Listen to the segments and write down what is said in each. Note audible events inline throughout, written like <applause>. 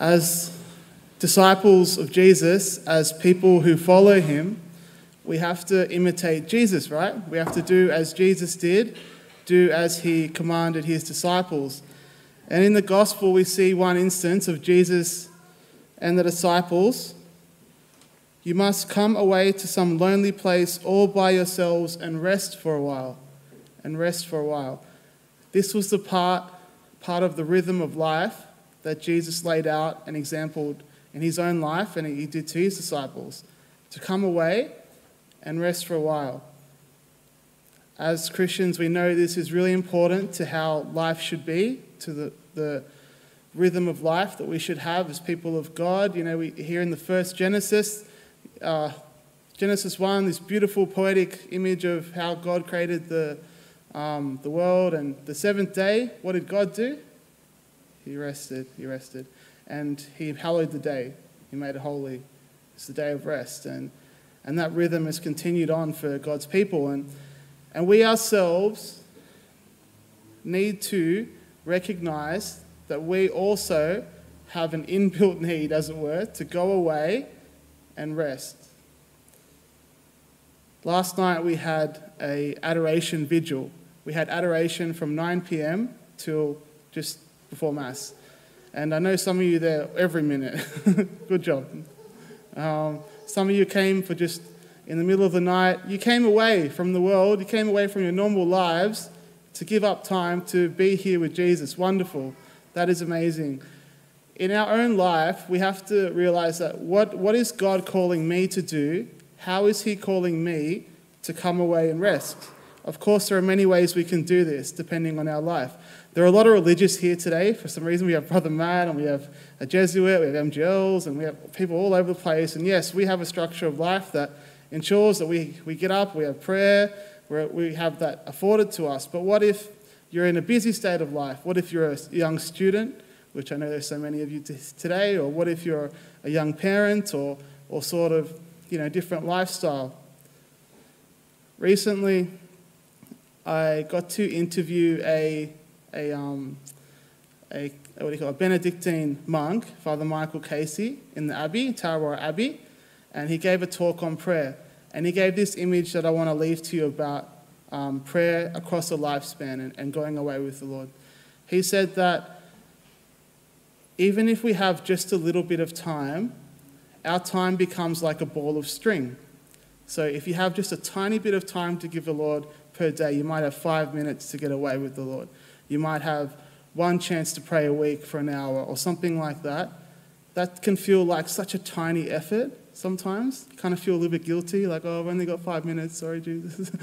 As disciples of Jesus, as people who follow him, we have to imitate Jesus, right? We have to do as Jesus did, do as he commanded his disciples. And in the gospel, we see one instance of Jesus and the disciples. You must come away to some lonely place all by yourselves and rest for a while. And rest for a while. This was the part, part of the rhythm of life that Jesus laid out and exampled in his own life and he did to his disciples to come away and rest for a while. As Christians, we know this is really important to how life should be, to the, the rhythm of life that we should have as people of God. You know, we hear in the first Genesis, uh, Genesis 1, this beautiful poetic image of how God created the, um, the world. And the seventh day, what did God do? He rested, he rested. And he hallowed the day, he made it holy. It's the day of rest. And, and that rhythm has continued on for God's people. And, and we ourselves need to recognize that we also have an inbuilt need, as it were, to go away and rest. Last night we had a adoration vigil. We had adoration from 9 p.m. till just before Mass. And I know some of you there every minute. <laughs> Good job. Um, some of you came for just in the middle of the night. You came away from the world, you came away from your normal lives to give up time to be here with Jesus. Wonderful. That is amazing. In our own life, we have to realize that what, what is God calling me to do? How is He calling me to come away and rest? Of course, there are many ways we can do this depending on our life. There are a lot of religious here today. For some reason, we have Brother Matt and we have a Jesuit, we have MGLs, and we have people all over the place. And yes, we have a structure of life that ensures that we, we get up, we have prayer, we have that afforded to us. But what if you're in a busy state of life? What if you're a young student, which I know there's so many of you today, or what if you're a young parent or, or sort of, you know, different lifestyle? Recently, I got to interview a, a, um, a what do you call a Benedictine monk, Father Michael Casey, in the Abbey, Tarrawarra Abbey, and he gave a talk on prayer. And he gave this image that I want to leave to you about um, prayer across a lifespan and, and going away with the Lord. He said that even if we have just a little bit of time, our time becomes like a ball of string. So if you have just a tiny bit of time to give the Lord per day, you might have five minutes to get away with the Lord. You might have one chance to pray a week for an hour or something like that. That can feel like such a tiny effort sometimes. You kind of feel a little bit guilty, like, oh, I've only got five minutes, sorry, Jesus. <laughs>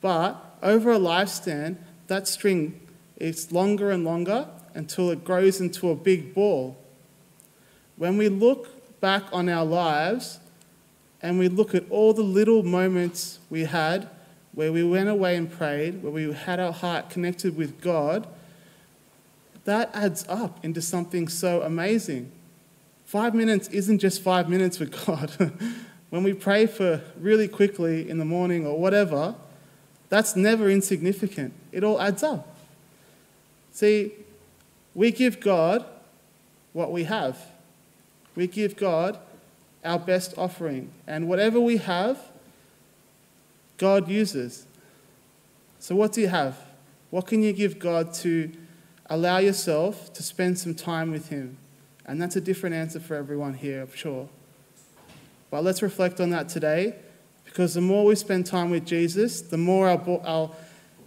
But over a lifespan, that string is longer and longer until it grows into a big ball. When we look back on our lives and we look at all the little moments we had where we went away and prayed, where we had our heart connected with God, that adds up into something so amazing. Five minutes isn't just five minutes with God. <laughs> when we pray for really quickly in the morning or whatever, that's never insignificant. It all adds up. See, we give God what we have. We give God our best offering. And whatever we have, God uses. So, what do you have? What can you give God to allow yourself to spend some time with Him? And that's a different answer for everyone here, I'm sure. But let's reflect on that today because the more we spend time with Jesus, the more our, our,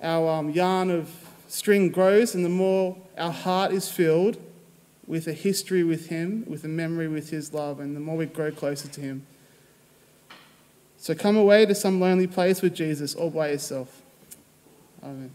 our um, yarn of string grows and the more our heart is filled with a history with Him, with a memory with His love, and the more we grow closer to Him. So come away to some lonely place with Jesus all by yourself. Amen.